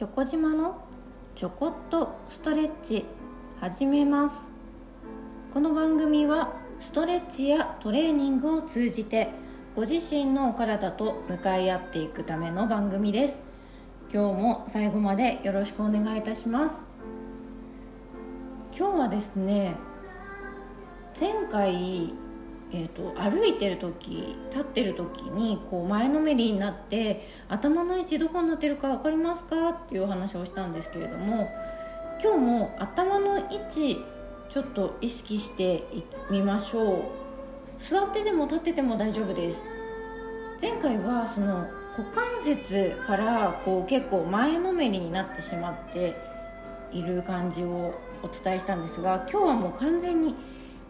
チョコ島のちょこっとストレッチ始めます。この番組はストレッチやトレーニングを通じてご自身のお体と向かい合っていくための番組です。今日も最後までよろしくお願いいたします。今日はですね前回えーと、歩いてる時立ってる時にこう前のめりになって頭の位置どこになってるか分かりますかっていうお話をしたんですけれども今日も頭の位置ちょっと意識してみましょう。座ってでも立ってても大丈夫です。前回はその股関節からこう結構前のめりになってしまっている感じをお伝えしたんですが今日はもう完全に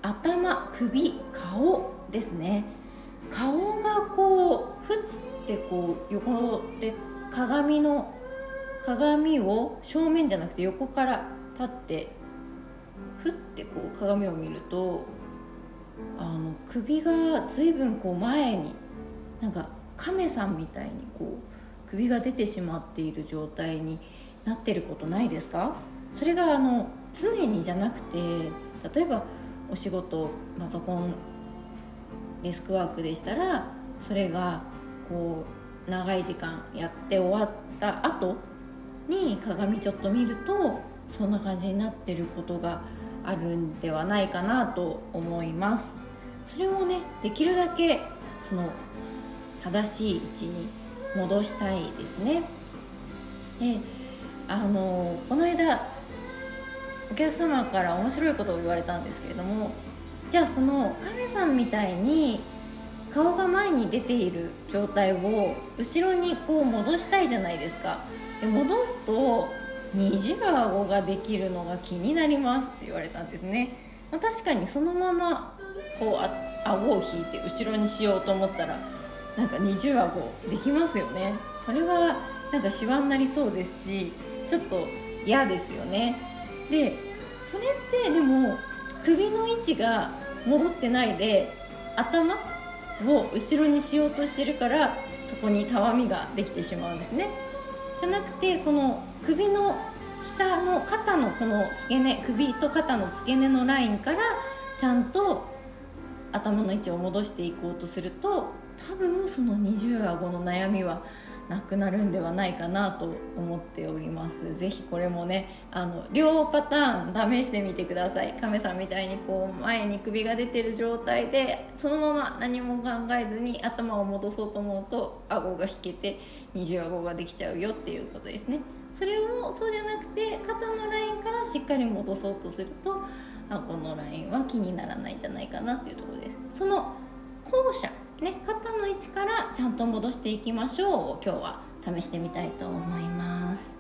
頭首顔ですね。顔がこうふってこう横で鏡の鏡を正面じゃなくて横から立ってふってこう鏡を見るとあの首が随分こう前になんか亀さんみたいにこう首が出てしまっている状態になってることないですか？それがあの常にじゃなくて例えばお仕事パソコンデスクワークでしたらそれがこう長い時間やって終わった後に鏡ちょっと見るとそんな感じになってることがあるんではないかなと思います。それもねできるだけその正しい位置に戻したいですね。であのこの間お客様から面白いことを言われたんですけれどもじゃあその亀さんみたいに顔が前に出ている状態を後ろにこう戻したいじゃないですか。で戻すと二重顎ができるのが気になりますって言われたんですね、まあ、確かにそのままこうあ顎を引いて後ろにしようと思ったらなんか二重顎できますよね。それはなんかシワになりそうですしちょっと嫌ですよね。でそれってでも首の位置が戻ってないで頭を後ろにしようとしてるからそこにたわみができてしまうんですね。じゃなくてこの首の下の肩のこの付け根首と肩の付け根のラインからちゃんと頭の位置を戻していこうとすると多分その二重顎の悩みはなくなるんではないかなと思っております。是非これもねあの両パターン試してみてください。亀さんみたいにこう前に首が出てる状態でそのまま何も考えずに頭を戻そうと思うと顎が引けて二重顎ができちゃうよっていうことですね。それをそうじゃなくて肩のラインからしっかり戻そうとすると顎のラインは気にならないんじゃないかなっていうところです。その後者ね、肩の位置からちゃんと戻していきましょう。今日は試してみたいと思います。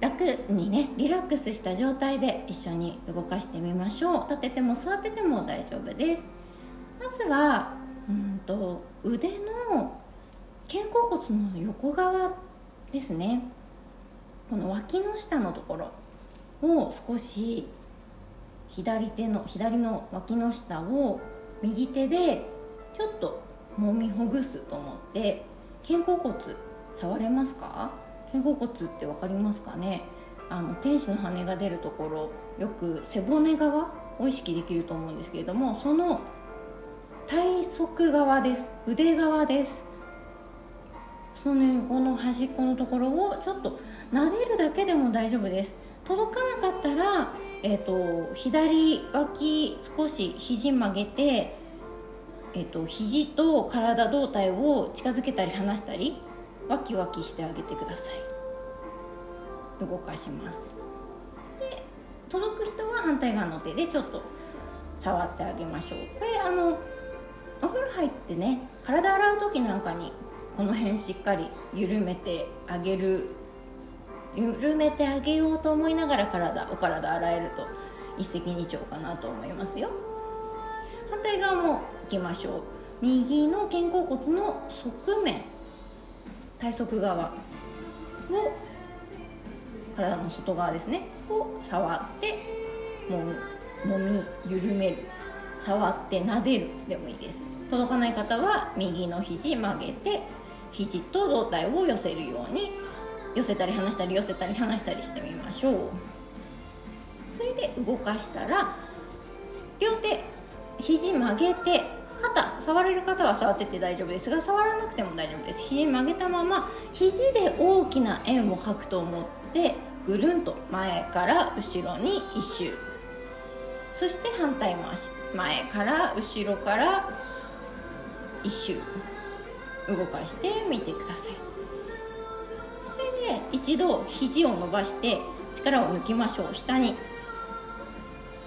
楽にねリラックスした状態で一緒に動かしてみましょう。立てても座ってても大丈夫です。まずはうんと腕の肩甲骨の横側ですね。この脇の下のところを少し左手の左の脇の下を右手でちょっと揉みほぐすと思って肩甲骨触れますか？肩甲骨って分かりますかね？あの天使の羽が出るところよく背骨側を意識できると思うんですけれどもその体側側です。腕側です。そのね横の端っこのところをちょっと撫でるだけでも大丈夫です。届かなかったら、えーと左脇少し肘曲げてえーと、肘と体胴体を近づけたり離したりワキワキしてあげてください。動かします。で届く人は反対側の手でちょっと触ってあげましょう。これあのお風呂入ってね体洗う時なんかにこの辺しっかり緩めてあげる緩めてあげようと思いながら体お体洗えると一石二鳥かなと思いますよ。反対側もいきましょう。右の肩甲骨の側面体側側を体の外側ですねを触ってももみ緩める。触って撫でるでもいいです。届かない方は右の肘曲げて肘と胴体を寄せるように寄せたり離したり寄せたり離したりしてみましょう。それで動かしたら両手肘曲げて触れる方は触ってて大丈夫ですが触らなくても大丈夫です。肘曲げたまま肘で大きな円を描くと思ってぐるんと前から後ろに一周。そして反対回し前から後ろから一周動かしてみてください。これで一度肘を伸ばして力を抜きましょう。下に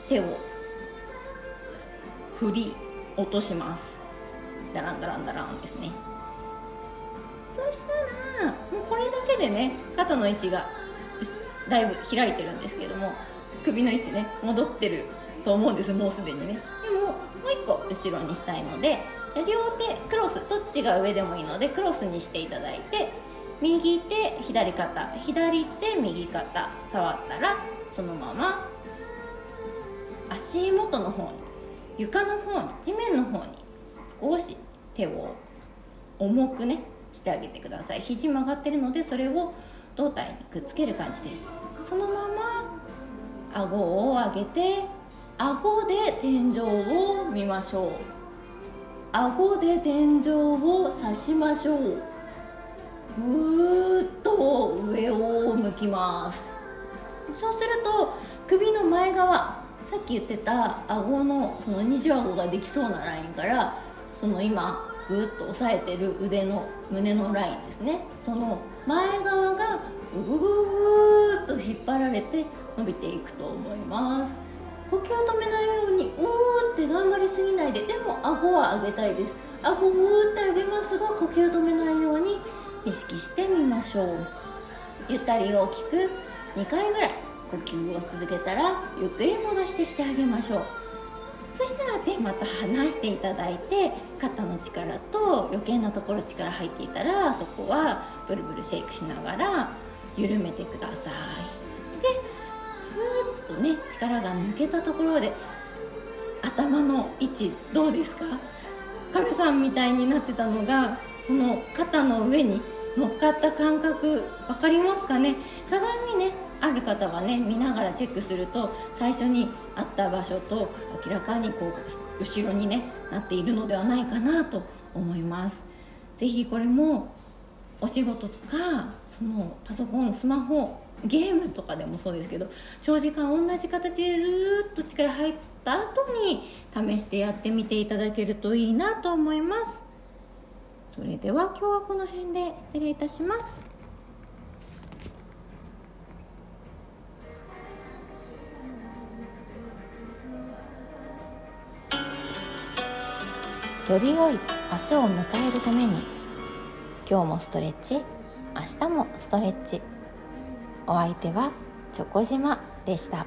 手を振り落とします。ダランダランダランですね。そしたらもうこれだけでね肩の位置がだいぶ開いてるんですけども首の位置ね戻ってると思うんですもうすでにね。でももう一個後ろにしたいので両手クロスどっちが上でもいいのでクロスにしていただいて右手左肩左手右肩触ったらそのまま足元の方に床の方に地面の方に少し手を重くねしてあげてください。肘曲がってるのでそれを胴体にくっつける感じです。そのまま顎を上げて顎で天井を見ましょう。顎で天井を刺しましょう。ぐーっと上を向きます。そうすると首の前側さっき言ってた顎のその二重顎ができそうなラインからその今ぐっと押さえてる腕の胸のラインですね。その前側がぐぐぐーっと引っ張られて伸びていくと思います。呼吸を止めないようにうーって頑張りすぎないででも顎は上げたいです。顎をうーって上げますが呼吸を止めないように意識してみましょう。ゆったり大きく2回ぐらい呼吸を続けたらゆっくり戻してきてあげましょう。そしたら手また離していただいて肩の力と余計なところ力入っていたらそこはブルブルシェイクしながら緩めてください。でふーっとね力が抜けたところで頭の位置どうですか？亀さんみたいになってたのがこの肩の上に乗っかった感覚分かりますかね？鏡ねある方はね見ながらチェックすると最初にあった場所と明らかにこう後ろにねなっているのではないかなと思います。是非これもお仕事とかそのパソコンスマホゲームとかでもそうですけど長時間同じ形でずっと力入った後に試してやってみていただけるといいなと思います。それでは今日はこの辺で失礼いたします。より良い明日を迎えるために。今日もストレッチ。明日もストレッチ。お相手はチョコ島でした。